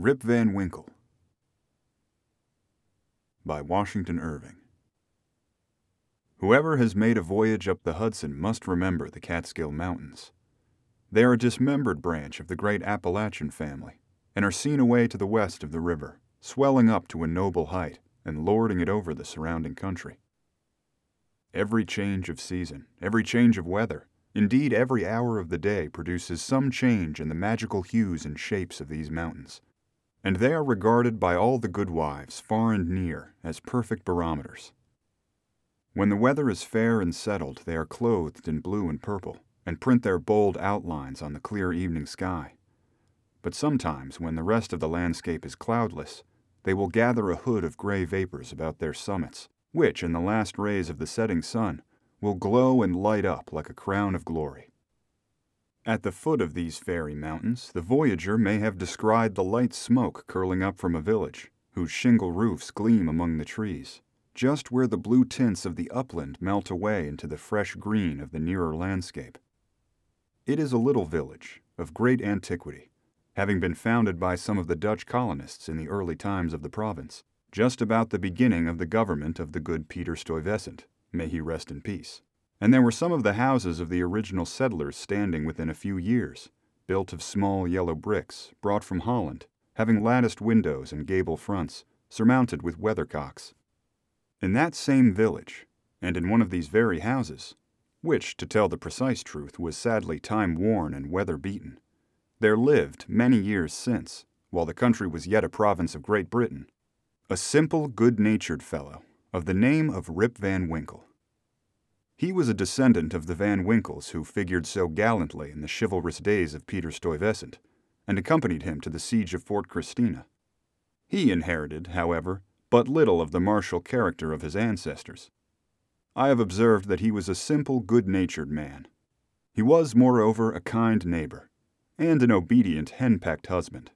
Rip Van Winkle by Washington Irving. Whoever has made a voyage up the Hudson must remember the Catskill Mountains. They are a dismembered branch of the great Appalachian family, and are seen away to the west of the river, swelling up to a noble height and lording it over the surrounding country. Every change of season, every change of weather, indeed every hour of the day produces some change in the magical hues and shapes of these mountains and they are regarded by all the good wives, far and near, as perfect barometers. When the weather is fair and settled, they are clothed in blue and purple, and print their bold outlines on the clear evening sky. But sometimes, when the rest of the landscape is cloudless, they will gather a hood of gray vapors about their summits, which, in the last rays of the setting sun, will glow and light up like a crown of glory. At the foot of these fairy mountains, the voyager may have descried the light smoke curling up from a village, whose shingle roofs gleam among the trees, just where the blue tints of the upland melt away into the fresh green of the nearer landscape. It is a little village, of great antiquity, having been founded by some of the Dutch colonists in the early times of the province, just about the beginning of the government of the good Peter Stuyvesant, may he rest in peace and there were some of the houses of the original settlers standing within a few years, built of small yellow bricks brought from Holland, having latticed windows and gable fronts, surmounted with weathercocks. In that same village, and in one of these very houses, which, to tell the precise truth, was sadly time worn and weather beaten, there lived, many years since, while the country was yet a province of Great Britain, a simple, good natured fellow of the name of Rip Van Winkle. He was a descendant of the Van Winkles who figured so gallantly in the chivalrous days of Peter Stuyvesant, and accompanied him to the siege of Fort Christina. He inherited, however, but little of the martial character of his ancestors. I have observed that he was a simple, good natured man. He was, moreover, a kind neighbor, and an obedient, henpecked husband.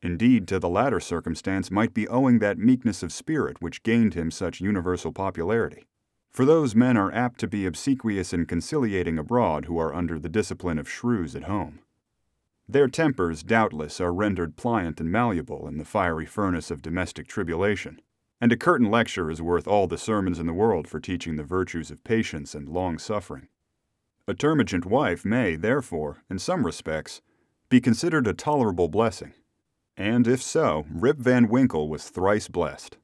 Indeed, to the latter circumstance might be owing that meekness of spirit which gained him such universal popularity for those men are apt to be obsequious and conciliating abroad who are under the discipline of shrews at home. Their tempers, doubtless, are rendered pliant and malleable in the fiery furnace of domestic tribulation, and a curtain lecture is worth all the sermons in the world for teaching the virtues of patience and long suffering. A termagant wife may, therefore, in some respects, be considered a tolerable blessing, and if so, Rip Van Winkle was thrice blessed.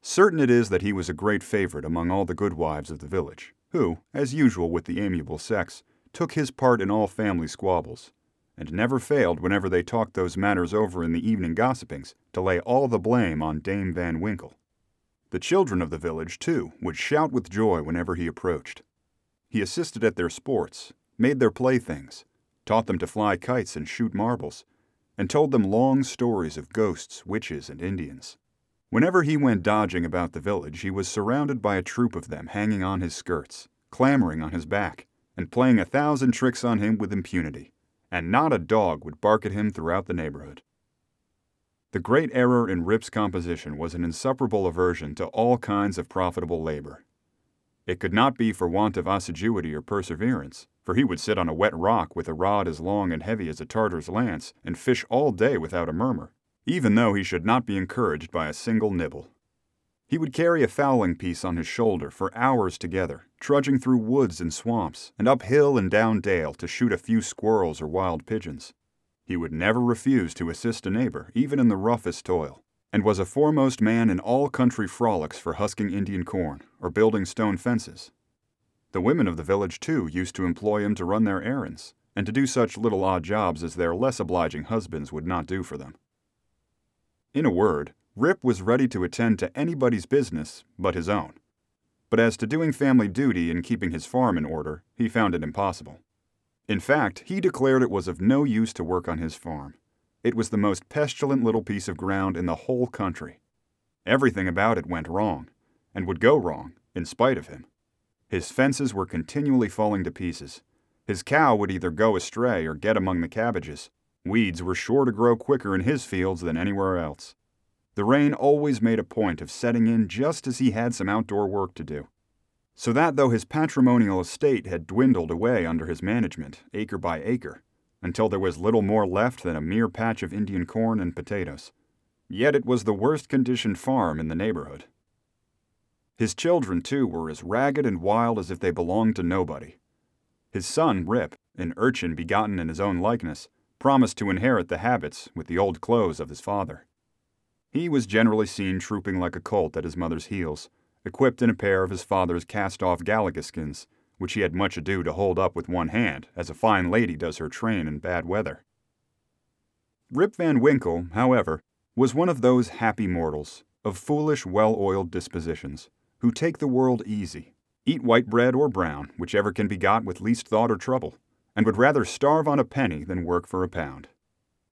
Certain it is that he was a great favorite among all the good wives of the village, who, as usual with the amiable sex, took his part in all family squabbles, and never failed, whenever they talked those matters over in the evening gossipings, to lay all the blame on Dame Van Winkle. The children of the village, too, would shout with joy whenever he approached. He assisted at their sports, made their playthings, taught them to fly kites and shoot marbles, and told them long stories of ghosts, witches, and Indians. Whenever he went dodging about the village, he was surrounded by a troop of them hanging on his skirts, clambering on his back, and playing a thousand tricks on him with impunity, and not a dog would bark at him throughout the neighborhood. The great error in Rip's composition was an insupportable aversion to all kinds of profitable labor. It could not be for want of assiduity or perseverance, for he would sit on a wet rock with a rod as long and heavy as a Tartar's lance and fish all day without a murmur even though he should not be encouraged by a single nibble. He would carry a fowling piece on his shoulder for hours together, trudging through woods and swamps, and up hill and down dale to shoot a few squirrels or wild pigeons. He would never refuse to assist a neighbor, even in the roughest toil, and was a foremost man in all country frolics for husking Indian corn or building stone fences. The women of the village, too, used to employ him to run their errands, and to do such little odd jobs as their less obliging husbands would not do for them. In a word, Rip was ready to attend to anybody's business but his own. But as to doing family duty and keeping his farm in order, he found it impossible. In fact, he declared it was of no use to work on his farm. It was the most pestilent little piece of ground in the whole country. Everything about it went wrong, and would go wrong, in spite of him. His fences were continually falling to pieces. His cow would either go astray or get among the cabbages, Weeds were sure to grow quicker in his fields than anywhere else. The rain always made a point of setting in just as he had some outdoor work to do. So that though his patrimonial estate had dwindled away under his management, acre by acre, until there was little more left than a mere patch of Indian corn and potatoes. Yet it was the worst conditioned farm in the neighborhood. His children, too, were as ragged and wild as if they belonged to nobody. His son, Rip, an urchin begotten in his own likeness, promised to inherit the habits with the old clothes of his father. He was generally seen trooping like a colt at his mother's heels, equipped in a pair of his father's cast off galligaskins, which he had much ado to hold up with one hand, as a fine lady does her train in bad weather. Rip Van Winkle, however, was one of those happy mortals, of foolish, well oiled dispositions, who take the world easy, eat white bread or brown, whichever can be got with least thought or trouble, and would rather starve on a penny than work for a pound.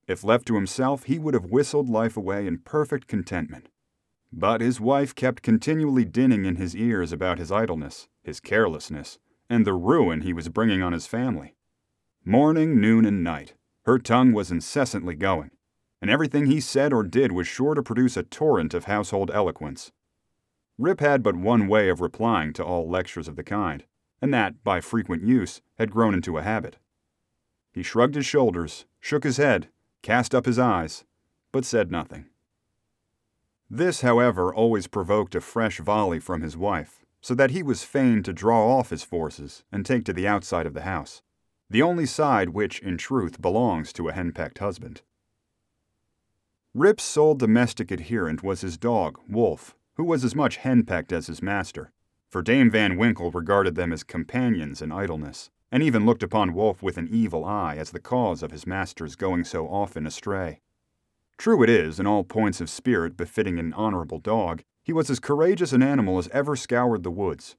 If left to himself, he would have whistled life away in perfect contentment. But his wife kept continually dinning in his ears about his idleness, his carelessness, and the ruin he was bringing on his family. Morning, noon, and night, her tongue was incessantly going, and everything he said or did was sure to produce a torrent of household eloquence. Rip had but one way of replying to all lectures of the kind, and that, by frequent use, had grown into a habit. He shrugged his shoulders, shook his head, cast up his eyes, but said nothing. This, however, always provoked a fresh volley from his wife, so that he was fain to draw off his forces and take to the outside of the house, the only side which, in truth, belongs to a henpecked husband. Rip's sole domestic adherent was his dog, Wolf, who was as much henpecked as his master, for Dame Van Winkle regarded them as companions in idleness, and even looked upon Wolf with an evil eye as the cause of his master's going so often astray. True it is, in all points of spirit befitting an honorable dog, he was as courageous an animal as ever scoured the woods.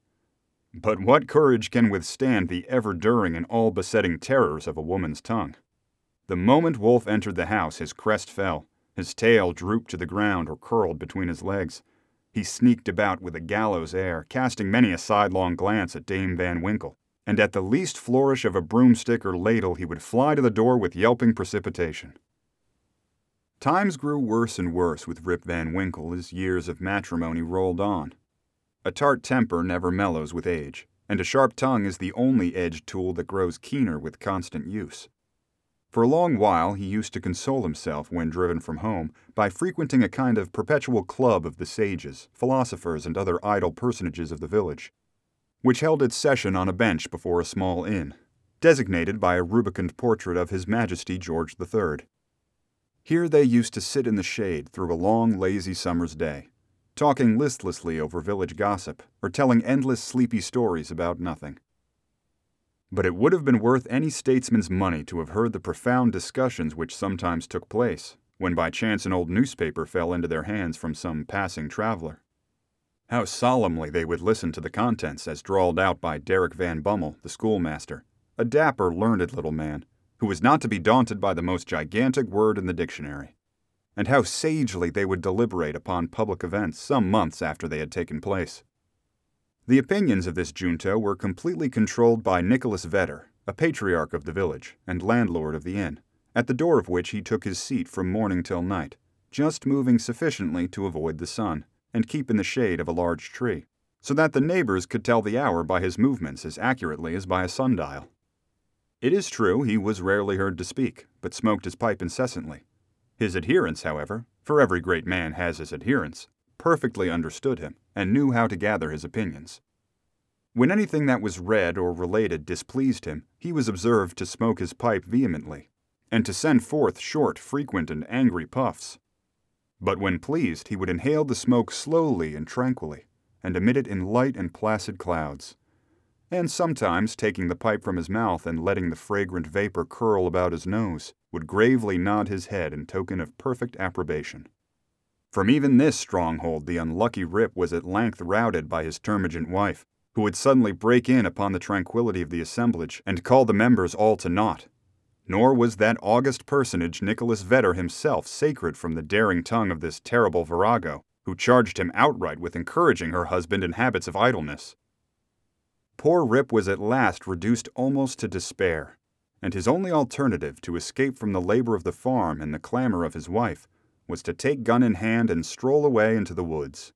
But what courage can withstand the ever during and all besetting terrors of a woman's tongue? The moment Wolf entered the house, his crest fell, his tail drooped to the ground or curled between his legs. He sneaked about with a gallows air, casting many a sidelong glance at Dame Van Winkle, and at the least flourish of a broomstick or ladle he would fly to the door with yelping precipitation. Times grew worse and worse with Rip Van Winkle as years of matrimony rolled on. A tart temper never mellows with age, and a sharp tongue is the only edged tool that grows keener with constant use. For a long while he used to console himself when driven from home by frequenting a kind of perpetual club of the sages, philosophers, and other idle personages of the village, which held its session on a bench before a small inn, designated by a rubicund portrait of His Majesty George III. Here they used to sit in the shade through a long, lazy summer's day, talking listlessly over village gossip or telling endless sleepy stories about nothing. But it would have been worth any statesman's money to have heard the profound discussions which sometimes took place when by chance an old newspaper fell into their hands from some passing traveler. How solemnly they would listen to the contents as drawled out by Derrick Van Bummel, the schoolmaster, a dapper, learned little man who was not to be daunted by the most gigantic word in the dictionary, and how sagely they would deliberate upon public events some months after they had taken place. The opinions of this junto were completely controlled by Nicholas Vedder, a patriarch of the village and landlord of the inn, at the door of which he took his seat from morning till night, just moving sufficiently to avoid the sun and keep in the shade of a large tree, so that the neighbors could tell the hour by his movements as accurately as by a sundial. It is true he was rarely heard to speak, but smoked his pipe incessantly. His adherents, however, for every great man has his adherents, perfectly understood him and knew how to gather his opinions. When anything that was read or related displeased him, he was observed to smoke his pipe vehemently, and to send forth short, frequent, and angry puffs. But when pleased, he would inhale the smoke slowly and tranquilly, and emit it in light and placid clouds and sometimes taking the pipe from his mouth and letting the fragrant vapor curl about his nose, would gravely nod his head in token of perfect approbation. From even this stronghold the unlucky Rip was at length routed by his termagant wife, who would suddenly break in upon the tranquillity of the assemblage and call the members all to naught. Nor was that august personage Nicholas Vedder himself sacred from the daring tongue of this terrible virago, who charged him outright with encouraging her husband in habits of idleness. Poor Rip was at last reduced almost to despair, and his only alternative to escape from the labor of the farm and the clamor of his wife was to take gun in hand and stroll away into the woods.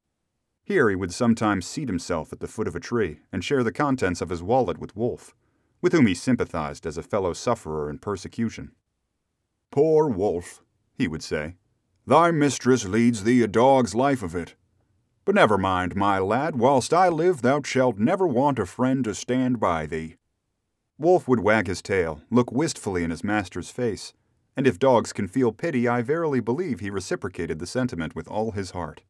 Here he would sometimes seat himself at the foot of a tree and share the contents of his wallet with Wolf, with whom he sympathized as a fellow sufferer in persecution. Poor wolf, he would say, thy mistress leads thee a dog's life of it. But never mind, my lad, whilst I live thou shalt never want a friend to stand by thee. Wolf would wag his tail, look wistfully in his master's face, and if dogs can feel pity, I verily believe he reciprocated the sentiment with all his heart.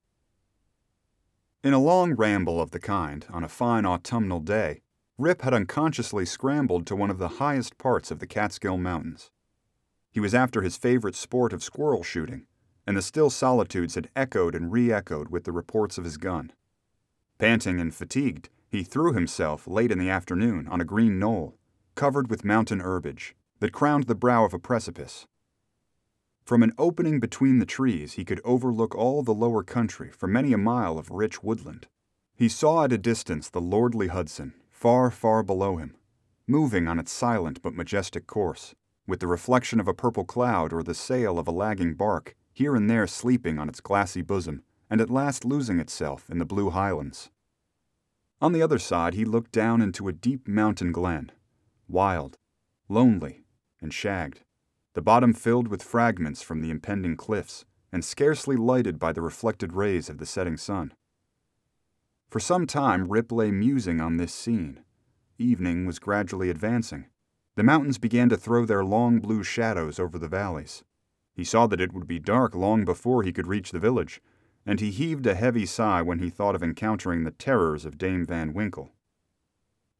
In a long ramble of the kind, on a fine autumnal day, Rip had unconsciously scrambled to one of the highest parts of the Catskill Mountains. He was after his favorite sport of squirrel shooting, and the still solitudes had echoed and re echoed with the reports of his gun. Panting and fatigued, he threw himself late in the afternoon on a green knoll covered with mountain herbage, that crowned the brow of a precipice. From an opening between the trees, he could overlook all the lower country for many a mile of rich woodland. He saw at a distance the lordly Hudson, far, far below him, moving on its silent but majestic course, with the reflection of a purple cloud or the sail of a lagging bark here and there sleeping on its glassy bosom, and at last losing itself in the blue highlands. On the other side, he looked down into a deep mountain glen, wild, lonely, and shagged, the bottom filled with fragments from the impending cliffs, and scarcely lighted by the reflected rays of the setting sun. For some time Rip lay musing on this scene. Evening was gradually advancing. The mountains began to throw their long blue shadows over the valleys. He saw that it would be dark long before he could reach the village, and he heaved a heavy sigh when he thought of encountering the terrors of Dame Van Winkle.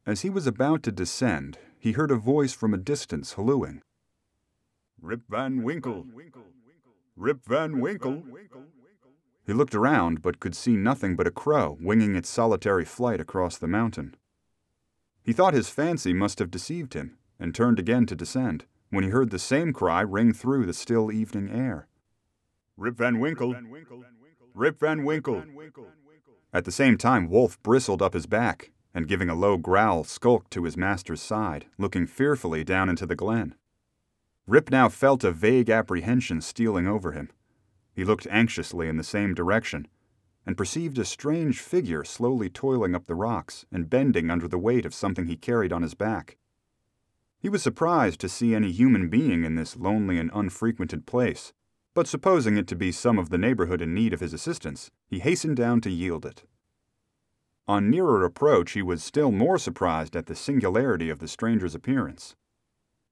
As he was about to descend, he heard a voice from a distance hallooing. Rip Van Winkle! Rip Van Winkle! He looked around, but could see nothing but a crow winging its solitary flight across the mountain. He thought his fancy must have deceived him, and turned again to descend, when he heard the same cry ring through the still evening air. Rip Van Winkle! Rip Van Winkle! At the same time, Wolf bristled up his back, and giving a low growl, skulked to his master's side, looking fearfully down into the glen. Rip now felt a vague apprehension stealing over him. He looked anxiously in the same direction, and perceived a strange figure slowly toiling up the rocks and bending under the weight of something he carried on his back. He was surprised to see any human being in this lonely and unfrequented place, but supposing it to be some of the neighborhood in need of his assistance, he hastened down to yield it. On nearer approach, he was still more surprised at the singularity of the stranger's appearance.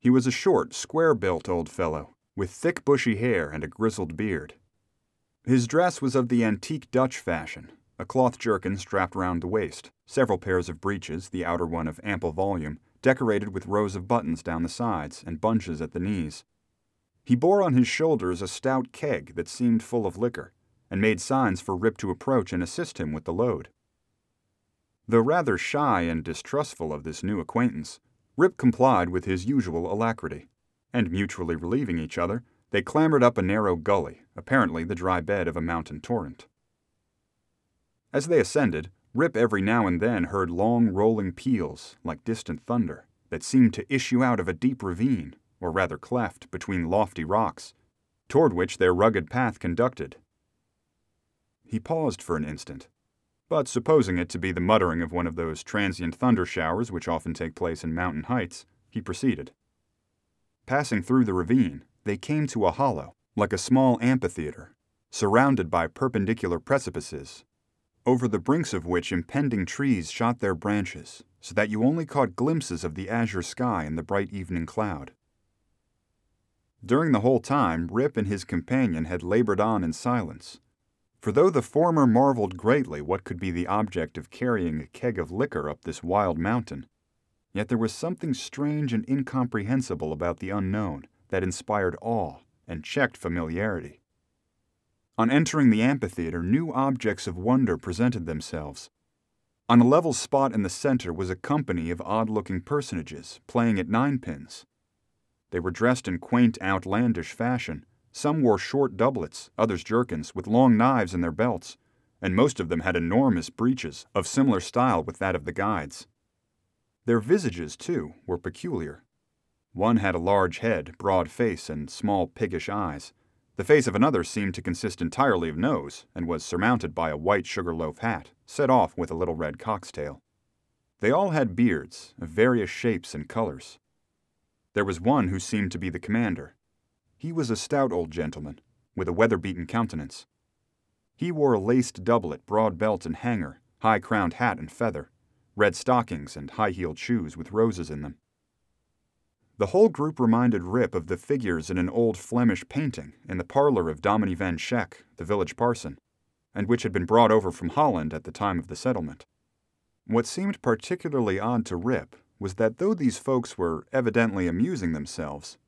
He was a short, square built old fellow, with thick bushy hair and a grizzled beard. His dress was of the antique Dutch fashion a cloth jerkin strapped round the waist, several pairs of breeches, the outer one of ample volume, decorated with rows of buttons down the sides and bunches at the knees. He bore on his shoulders a stout keg that seemed full of liquor, and made signs for Rip to approach and assist him with the load. Though rather shy and distrustful of this new acquaintance, Rip complied with his usual alacrity, and mutually relieving each other, they clambered up a narrow gully, apparently the dry bed of a mountain torrent. As they ascended, Rip every now and then heard long rolling peals, like distant thunder, that seemed to issue out of a deep ravine, or rather cleft, between lofty rocks, toward which their rugged path conducted. He paused for an instant, but supposing it to be the muttering of one of those transient thunder showers which often take place in mountain heights, he proceeded. Passing through the ravine, they came to a hollow, like a small amphitheater, surrounded by perpendicular precipices, over the brinks of which impending trees shot their branches, so that you only caught glimpses of the azure sky and the bright evening cloud. During the whole time, Rip and his companion had labored on in silence, for though the former marveled greatly what could be the object of carrying a keg of liquor up this wild mountain, yet there was something strange and incomprehensible about the unknown that inspired awe and checked familiarity. On entering the amphitheater, new objects of wonder presented themselves. On a level spot in the center was a company of odd looking personages playing at ninepins. They were dressed in quaint, outlandish fashion, some wore short doublets, others jerkins, with long knives in their belts, and most of them had enormous breeches, of similar style with that of the guides. Their visages, too, were peculiar. One had a large head, broad face, and small piggish eyes. The face of another seemed to consist entirely of nose, and was surmounted by a white sugar loaf hat, set off with a little red cock's tail. They all had beards of various shapes and colors. There was one who seemed to be the commander. He was a stout old gentleman, with a weather beaten countenance. He wore a laced doublet, broad belt and hanger, high crowned hat and feather, red stockings, and high heeled shoes with roses in them. The whole group reminded Rip of the figures in an old Flemish painting in the parlor of Dominie van Schaick, the village parson, and which had been brought over from Holland at the time of the settlement. What seemed particularly odd to Rip was that though these folks were evidently amusing themselves,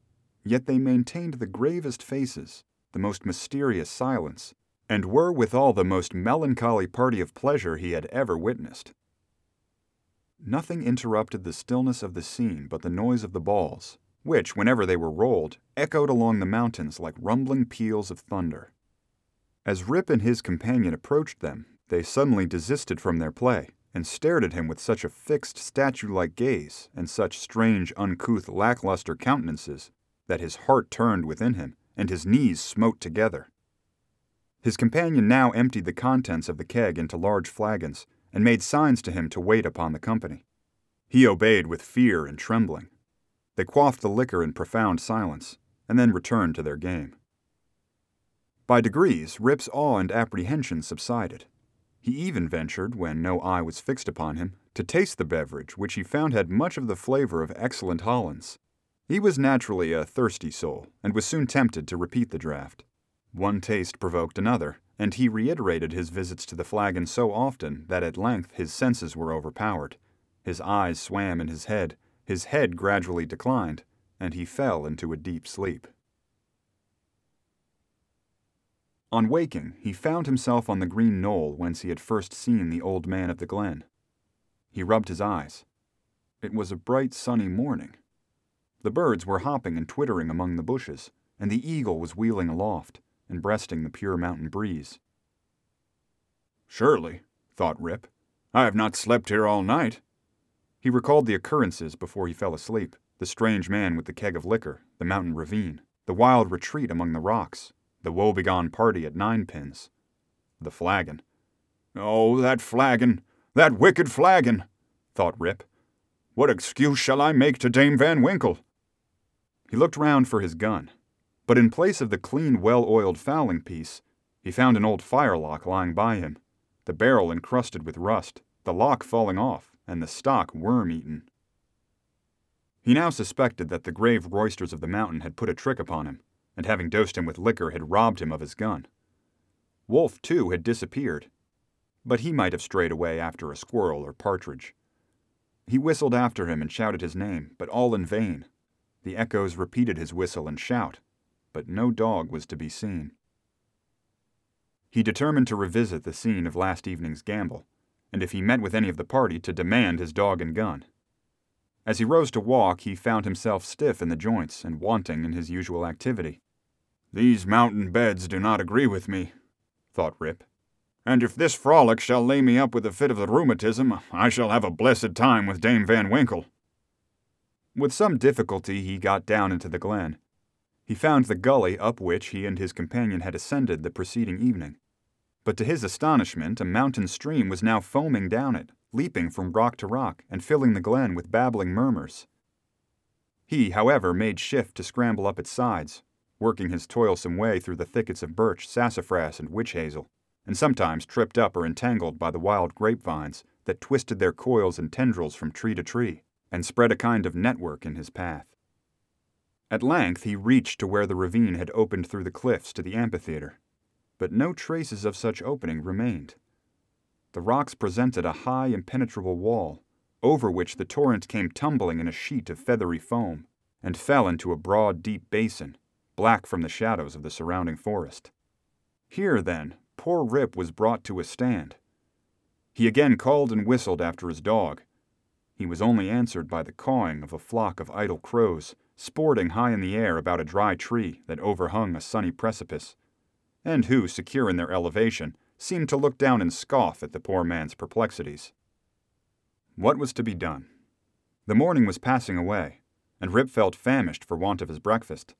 yet they maintained the gravest faces, the most mysterious silence, and were withal the most melancholy party of pleasure he had ever witnessed. Nothing interrupted the stillness of the scene but the noise of the balls, which, whenever they were rolled, echoed along the mountains like rumbling peals of thunder. As Rip and his companion approached them, they suddenly desisted from their play and stared at him with such a fixed, statue like gaze and such strange, uncouth, lackluster countenances that his heart turned within him and his knees smote together. His companion now emptied the contents of the keg into large flagons and made signs to him to wait upon the company. He obeyed with fear and trembling. They quaffed the liquor in profound silence, and then returned to their game. By degrees, Rip's awe and apprehension subsided. He even ventured, when no eye was fixed upon him, to taste the beverage, which he found had much of the flavor of excellent Hollands. He was naturally a thirsty soul, and was soon tempted to repeat the draught. One taste provoked another, and he reiterated his visits to the flagon so often that at length his senses were overpowered. His eyes swam in his head, his head gradually declined, and he fell into a deep sleep. On waking, he found himself on the green knoll whence he had first seen the old man of the glen. He rubbed his eyes. It was a bright sunny morning. The birds were hopping and twittering among the bushes, and the eagle was wheeling aloft and breasting the pure mountain breeze. Surely, thought Rip, I have not slept here all night. He recalled the occurrences before he fell asleep the strange man with the keg of liquor, the mountain ravine, the wild retreat among the rocks, the woebegone party at Ninepins, the flagon. Oh, that flagon! That wicked flagon! thought Rip. What excuse shall I make to Dame Van Winkle? He looked round for his gun, but in place of the clean, well oiled fowling piece, he found an old firelock lying by him, the barrel encrusted with rust, the lock falling off, and the stock worm eaten. He now suspected that the grave roisters of the mountain had put a trick upon him, and having dosed him with liquor had robbed him of his gun. Wolf, too, had disappeared, but he might have strayed away after a squirrel or partridge. He whistled after him and shouted his name, but all in vain. The echoes repeated his whistle and shout, but no dog was to be seen. He determined to revisit the scene of last evening's gamble, and if he met with any of the party, to demand his dog and gun. As he rose to walk, he found himself stiff in the joints and wanting in his usual activity. These mountain beds do not agree with me, thought Rip. And if this frolic shall lay me up with a fit of the rheumatism, I shall have a blessed time with Dame Van Winkle. With some difficulty he got down into the glen, he found the gully up which he and his companion had ascended the preceding evening. But to his astonishment, a mountain stream was now foaming down it, leaping from rock to rock, and filling the glen with babbling murmurs. He, however, made shift to scramble up its sides, working his toilsome way through the thickets of birch, sassafras, and witch hazel, and sometimes tripped up or entangled by the wild grapevines that twisted their coils and tendrils from tree to tree, and spread a kind of network in his path. At length he reached to where the ravine had opened through the cliffs to the amphitheater, but no traces of such opening remained. The rocks presented a high, impenetrable wall, over which the torrent came tumbling in a sheet of feathery foam, and fell into a broad, deep basin, black from the shadows of the surrounding forest. Here, then, poor Rip was brought to a stand. He again called and whistled after his dog. He was only answered by the cawing of a flock of idle crows sporting high in the air about a dry tree that overhung a sunny precipice, and who, secure in their elevation, seemed to look down and scoff at the poor man's perplexities. What was to be done? The morning was passing away, and Rip felt famished for want of his breakfast.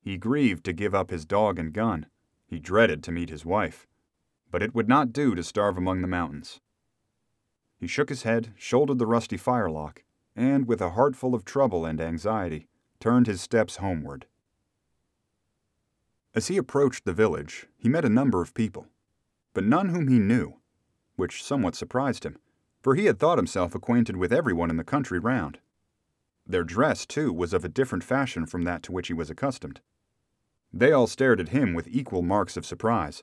He grieved to give up his dog and gun. He dreaded to meet his wife. But it would not do to starve among the mountains. He shook his head, shouldered the rusty firelock, and, with a heart full of trouble and anxiety, turned his steps homeward. As he approached the village, he met a number of people, but none whom he knew, which somewhat surprised him, for he had thought himself acquainted with everyone in the country round. Their dress, too, was of a different fashion from that to which he was accustomed. They all stared at him with equal marks of surprise,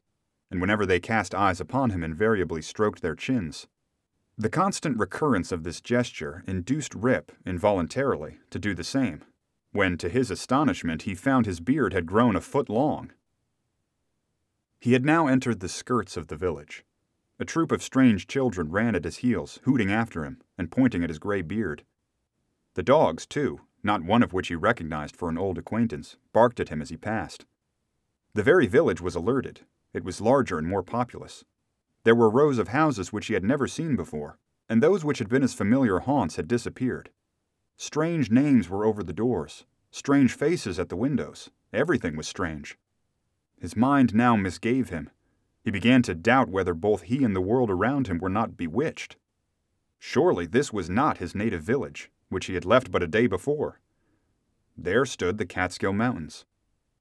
and whenever they cast eyes upon him invariably stroked their chins. The constant recurrence of this gesture induced Rip, involuntarily, to do the same, when to his astonishment he found his beard had grown a foot long. He had now entered the skirts of the village. A troop of strange children ran at his heels, hooting after him and pointing at his gray beard. The dogs, too, not one of which he recognized for an old acquaintance, barked at him as he passed. The very village was alerted. It was larger and more populous. There were rows of houses which he had never seen before, and those which had been his familiar haunts had disappeared. Strange names were over the doors, strange faces at the windows. Everything was strange. His mind now misgave him. He began to doubt whether both he and the world around him were not bewitched. Surely this was not his native village, which he had left but a day before. There stood the Catskill Mountains.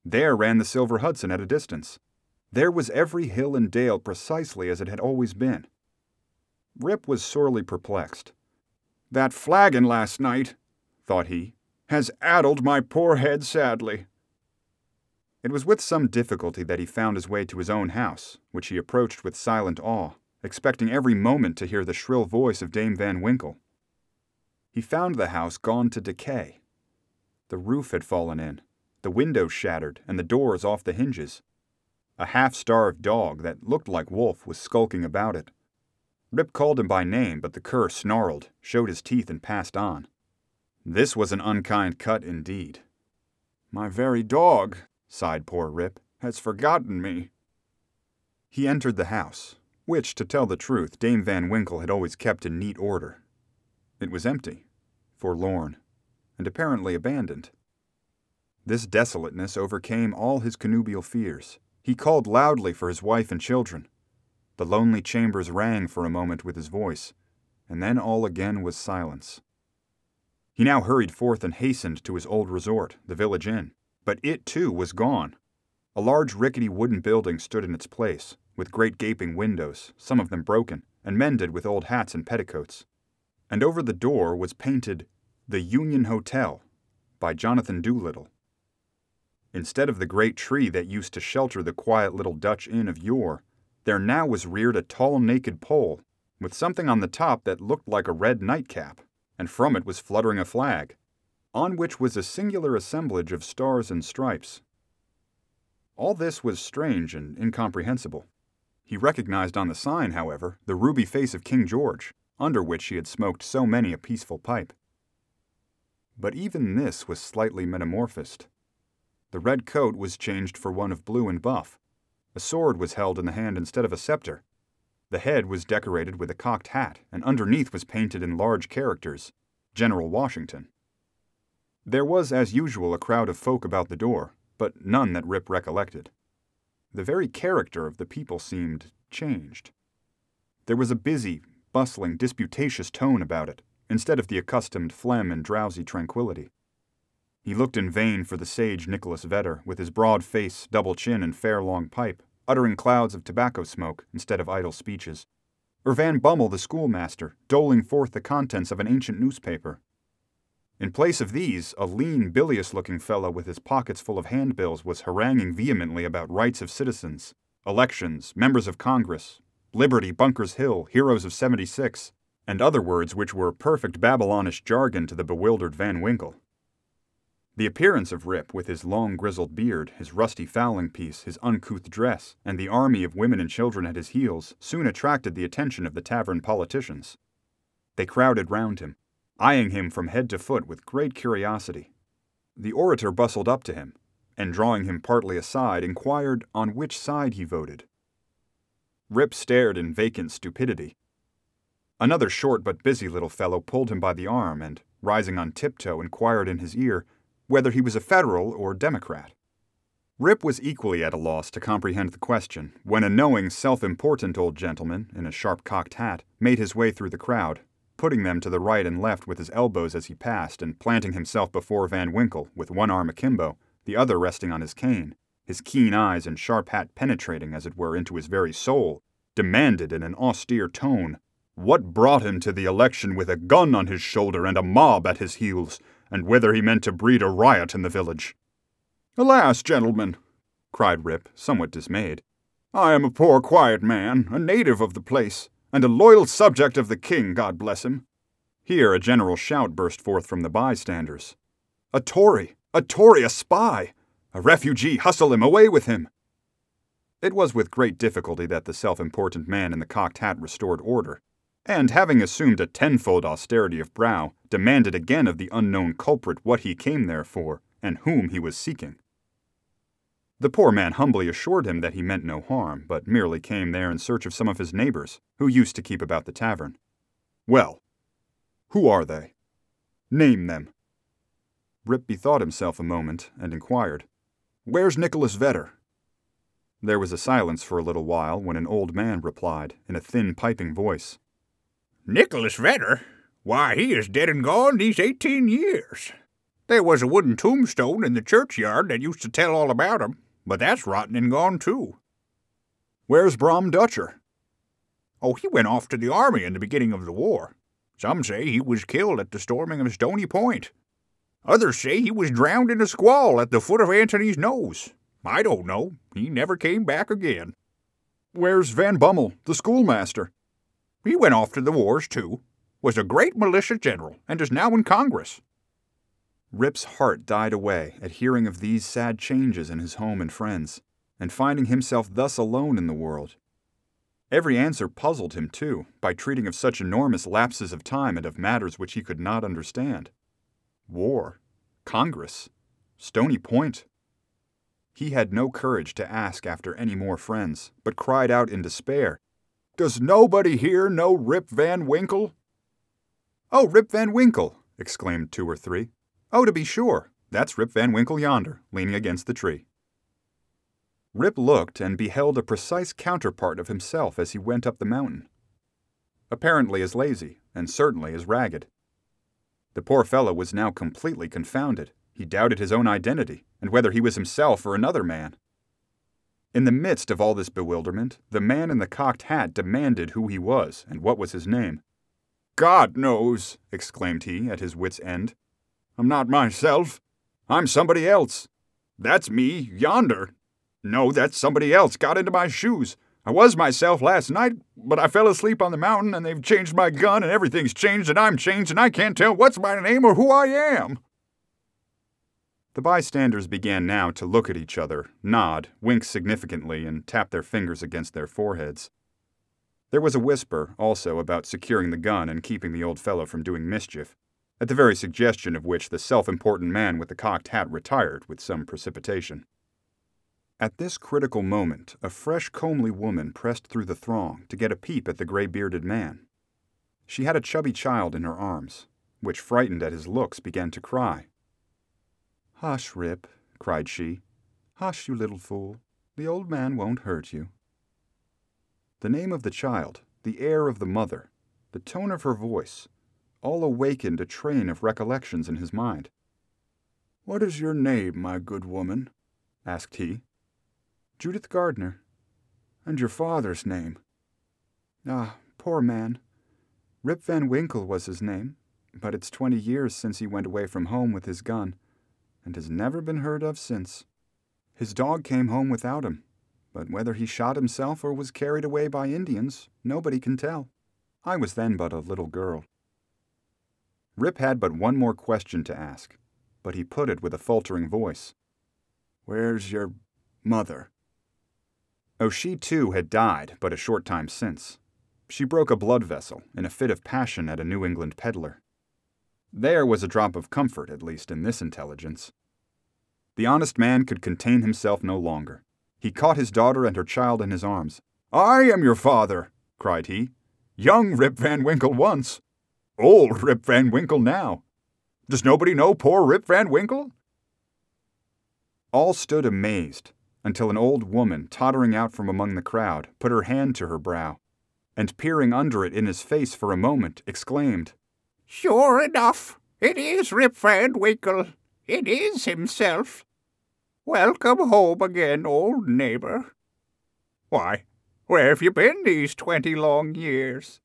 There ran the Silver Hudson at a distance. There was every hill and dale precisely as it had always been. Rip was sorely perplexed. That flagon last night, thought he, has addled my poor head sadly. It was with some difficulty that he found his way to his own house, which he approached with silent awe, expecting every moment to hear the shrill voice of Dame Van Winkle. He found the house gone to decay. The roof had fallen in, the windows shattered, and the doors off the hinges. A half starved dog that looked like Wolf was skulking about it. Rip called him by name, but the cur snarled, showed his teeth, and passed on. This was an unkind cut indeed. My very dog, sighed poor Rip, has forgotten me. He entered the house, which, to tell the truth, Dame Van Winkle had always kept in neat order. It was empty, forlorn, and apparently abandoned. This desolateness overcame all his connubial fears. He called loudly for his wife and children. The lonely chambers rang for a moment with his voice, and then all again was silence. He now hurried forth and hastened to his old resort, the village inn, but it too was gone. A large rickety wooden building stood in its place, with great gaping windows, some of them broken, and mended with old hats and petticoats and over the door was painted The Union Hotel by Jonathan Doolittle. Instead of the great tree that used to shelter the quiet little Dutch inn of yore, there now was reared a tall naked pole, with something on the top that looked like a red nightcap, and from it was fluttering a flag, on which was a singular assemblage of stars and stripes. All this was strange and incomprehensible. He recognized on the sign, however, the ruby face of King George, under which he had smoked so many a peaceful pipe. But even this was slightly metamorphosed. The red coat was changed for one of blue and buff. A sword was held in the hand instead of a scepter. The head was decorated with a cocked hat, and underneath was painted in large characters General Washington. There was, as usual, a crowd of folk about the door, but none that Rip recollected. The very character of the people seemed changed. There was a busy, bustling, disputatious tone about it, instead of the accustomed phlegm and drowsy tranquillity. He looked in vain for the sage Nicholas Vedder, with his broad face, double chin, and fair long pipe, uttering clouds of tobacco smoke instead of idle speeches, or Van Bummel the schoolmaster, doling forth the contents of an ancient newspaper. In place of these, a lean, bilious looking fellow with his pockets full of handbills was haranguing vehemently about rights of citizens, elections, members of Congress, Liberty, Bunkers Hill, Heroes of 76, and other words which were perfect Babylonish jargon to the bewildered Van Winkle. The appearance of Rip, with his long grizzled beard, his rusty fowling piece, his uncouth dress, and the army of women and children at his heels, soon attracted the attention of the tavern politicians. They crowded round him, eyeing him from head to foot with great curiosity. The orator bustled up to him, and drawing him partly aside, inquired on which side he voted. Rip stared in vacant stupidity. Another short but busy little fellow pulled him by the arm and, rising on tiptoe, inquired in his ear whether he was a Federal or Democrat. Rip was equally at a loss to comprehend the question when a knowing, self important old gentleman in a sharp cocked hat made his way through the crowd, putting them to the right and left with his elbows as he passed and planting himself before Van Winkle with one arm akimbo, the other resting on his cane, his keen eyes and sharp hat penetrating, as it were, into his very soul, demanded in an austere tone what brought him to the election with a gun on his shoulder and a mob at his heels, and whether he meant to breed a riot in the village. Alas, gentlemen, cried Rip, somewhat dismayed, I am a poor quiet man, a native of the place, and a loyal subject of the king, God bless him. Here a general shout burst forth from the bystanders. A Tory! A Tory! A spy! A refugee! Hustle him! Away with him! It was with great difficulty that the self important man in the cocked hat restored order, and having assumed a tenfold austerity of brow, demanded again of the unknown culprit what he came there for, and whom he was seeking. The poor man humbly assured him that he meant no harm, but merely came there in search of some of his neighbors, who used to keep about the tavern. Well, who are they? Name them. Rip bethought himself a moment and inquired, Where's Nicholas Vedder? There was a silence for a little while when an old man replied, in a thin, piping voice, Nicholas Vedder? Why, he is dead and gone these eighteen years. There was a wooden tombstone in the churchyard that used to tell all about him, but that's rotten and gone too. Where's Brom Dutcher? Oh, he went off to the army in the beginning of the war. Some say he was killed at the storming of Stony Point. Others say he was drowned in a squall at the foot of Antony's nose. I don't know. He never came back again. Where's Van Bummel, the schoolmaster? He went off to the wars, too. Was a great militia general, and is now in Congress. Rip's heart died away at hearing of these sad changes in his home and friends, and finding himself thus alone in the world. Every answer puzzled him, too, by treating of such enormous lapses of time and of matters which he could not understand. War, Congress, Stony Point. He had no courage to ask after any more friends, but cried out in despair, Does nobody here know Rip Van Winkle? Oh, Rip Van Winkle! exclaimed two or three. Oh, to be sure, that's Rip Van Winkle yonder, leaning against the tree. Rip looked and beheld a precise counterpart of himself as he went up the mountain. Apparently as lazy, and certainly as ragged. The poor fellow was now completely confounded. He doubted his own identity, and whether he was himself or another man. In the midst of all this bewilderment, the man in the cocked hat demanded who he was and what was his name. God knows, exclaimed he, at his wit's end. I'm not myself. I'm somebody else. That's me, yonder. No, that's somebody else got into my shoes. I was myself last night, but I fell asleep on the mountain and they've changed my gun and everything's changed and I'm changed and I can't tell what's my name or who I am. The bystanders began now to look at each other, nod, wink significantly, and tap their fingers against their foreheads. There was a whisper, also, about securing the gun and keeping the old fellow from doing mischief, at the very suggestion of which the self important man with the cocked hat retired with some precipitation. At this critical moment, a fresh, comely woman pressed through the throng to get a peep at the gray bearded man. She had a chubby child in her arms, which, frightened at his looks, began to cry. Hush, Rip, cried she. Hush, you little fool. The old man won't hurt you. The name of the child, the air of the mother, the tone of her voice, all awakened a train of recollections in his mind. What is your name, my good woman? asked he. Judith Gardenier. And your father's name? Ah, poor man. Rip Van Winkle was his name, but it's twenty years since he went away from home with his gun, and has never been heard of since. His dog came home without him, but whether he shot himself or was carried away by Indians, nobody can tell. I was then but a little girl. Rip had but one more question to ask, but he put it with a faltering voice. Where's your mother? Oh, she too had died but a short time since. She broke a blood vessel in a fit of passion at a New England peddler. There was a drop of comfort, at least, in this intelligence. The honest man could contain himself no longer. He caught his daughter and her child in his arms. I am your father, cried he. Young Rip Van Winkle once. Old Rip Van Winkle now. Does nobody know poor Rip Van Winkle? All stood amazed until an old woman, tottering out from among the crowd, put her hand to her brow, and peering under it in his face for a moment, exclaimed, Sure enough, it is Rip Van Winkle. It is himself. Welcome home again, old neighbor. Why, where have you been these twenty long years?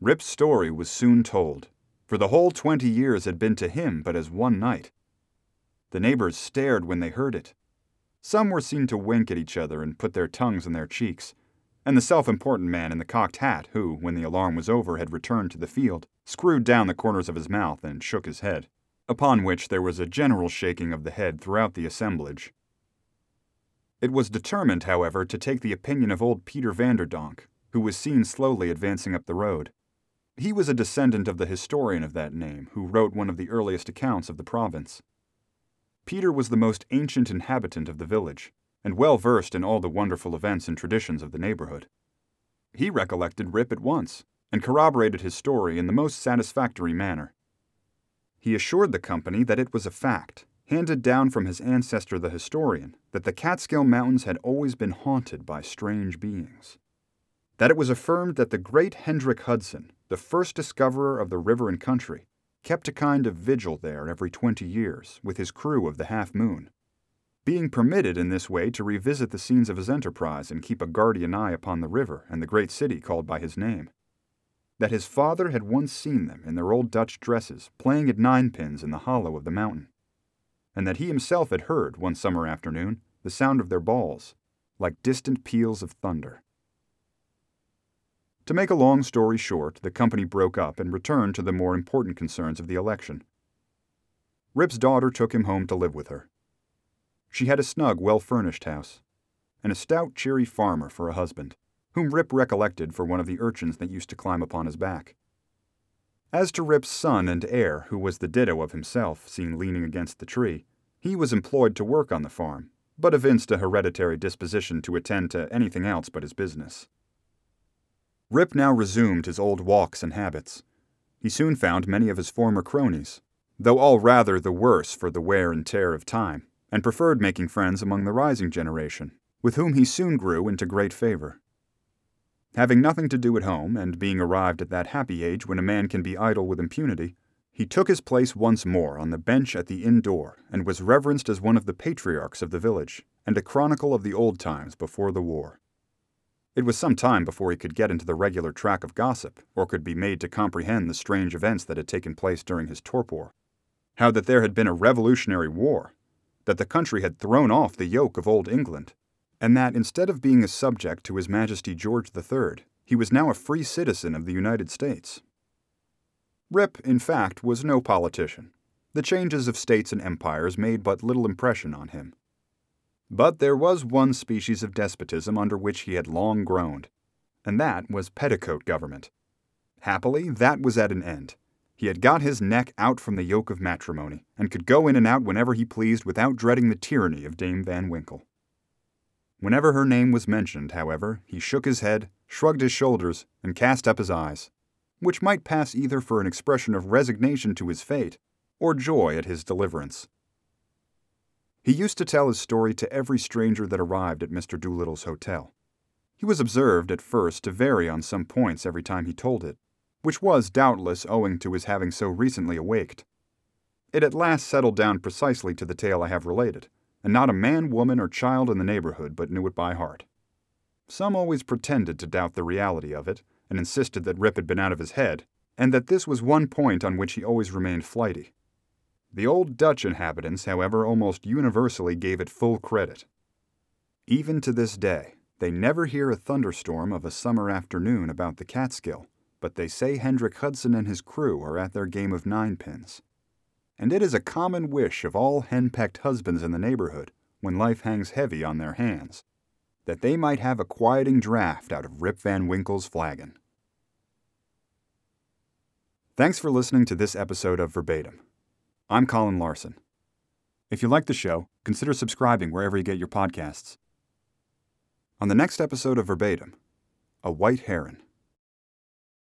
Rip's story was soon told, for the whole twenty years had been to him but as one night. The neighbors stared when they heard it. Some were seen to wink at each other and put their tongues in their cheeks, and the self important man in the cocked hat, who, when the alarm was over, had returned to the field, screwed down the corners of his mouth and shook his head, upon which there was a general shaking of the head throughout the assemblage. It was determined, however, to take the opinion of old Peter Vanderdonk, who was seen slowly advancing up the road. He was a descendant of the historian of that name, who wrote one of the earliest accounts of the province. Peter was the most ancient inhabitant of the village, and well versed in all the wonderful events and traditions of the neighborhood. He recollected Rip at once, and corroborated his story in the most satisfactory manner. He assured the company that it was a fact, handed down from his ancestor the historian, that the Catskill Mountains had always been haunted by strange beings. That it was affirmed that the great Hendrik Hudson, the first discoverer of the river and country, kept a kind of vigil there every twenty years with his crew of the Half Moon, being permitted in this way to revisit the scenes of his enterprise and keep a guardian eye upon the river and the great city called by his name. That his father had once seen them in their old Dutch dresses playing at ninepins in the hollow of the mountain, and that he himself had heard, one summer afternoon, the sound of their balls, like distant peals of thunder. To make a long story short, the company broke up and returned to the more important concerns of the election. Rip's daughter took him home to live with her. She had a snug, well furnished house, and a stout, cheery farmer for a husband, whom Rip recollected for one of the urchins that used to climb upon his back. As to Rip's son and heir, who was the ditto of himself, seen leaning against the tree, he was employed to work on the farm, but evinced a hereditary disposition to attend to anything else but his business. Rip now resumed his old walks and habits. He soon found many of his former cronies, though all rather the worse for the wear and tear of time, and preferred making friends among the rising generation, with whom he soon grew into great favor. Having nothing to do at home, and being arrived at that happy age when a man can be idle with impunity, he took his place once more on the bench at the inn door, and was reverenced as one of the patriarchs of the village, and a chronicle of the old times before the war. It was some time before he could get into the regular track of gossip, or could be made to comprehend the strange events that had taken place during his torpor. How that there had been a revolutionary war, that the country had thrown off the yoke of old England, and that instead of being a subject to His Majesty George III, he was now a free citizen of the United States. Rip, in fact, was no politician. The changes of states and empires made but little impression on him. But there was one species of despotism under which he had long groaned, and that was petticoat government. Happily, that was at an end. He had got his neck out from the yoke of matrimony, and could go in and out whenever he pleased without dreading the tyranny of Dame Van Winkle. Whenever her name was mentioned, however, he shook his head, shrugged his shoulders, and cast up his eyes, which might pass either for an expression of resignation to his fate or joy at his deliverance. He used to tell his story to every stranger that arrived at Mr. Doolittle's hotel. He was observed at first to vary on some points every time he told it, which was doubtless owing to his having so recently awaked. It at last settled down precisely to the tale I have related, and not a man, woman, or child in the neighborhood but knew it by heart. Some always pretended to doubt the reality of it, and insisted that Rip had been out of his head, and that this was one point on which he always remained flighty. The old Dutch inhabitants, however, almost universally gave it full credit. Even to this day, they never hear a thunderstorm of a summer afternoon about the Catskill, but they say Hendrik Hudson and his crew are at their game of ninepins. And it is a common wish of all henpecked husbands in the neighborhood, when life hangs heavy on their hands, that they might have a quieting draught out of Rip Van Winkle's flagon. Thanks for listening to this episode of Verbatim. I'm Colin Larsen. If you like the show, consider subscribing wherever you get your podcasts. On the next episode of Verbatim, a white heron.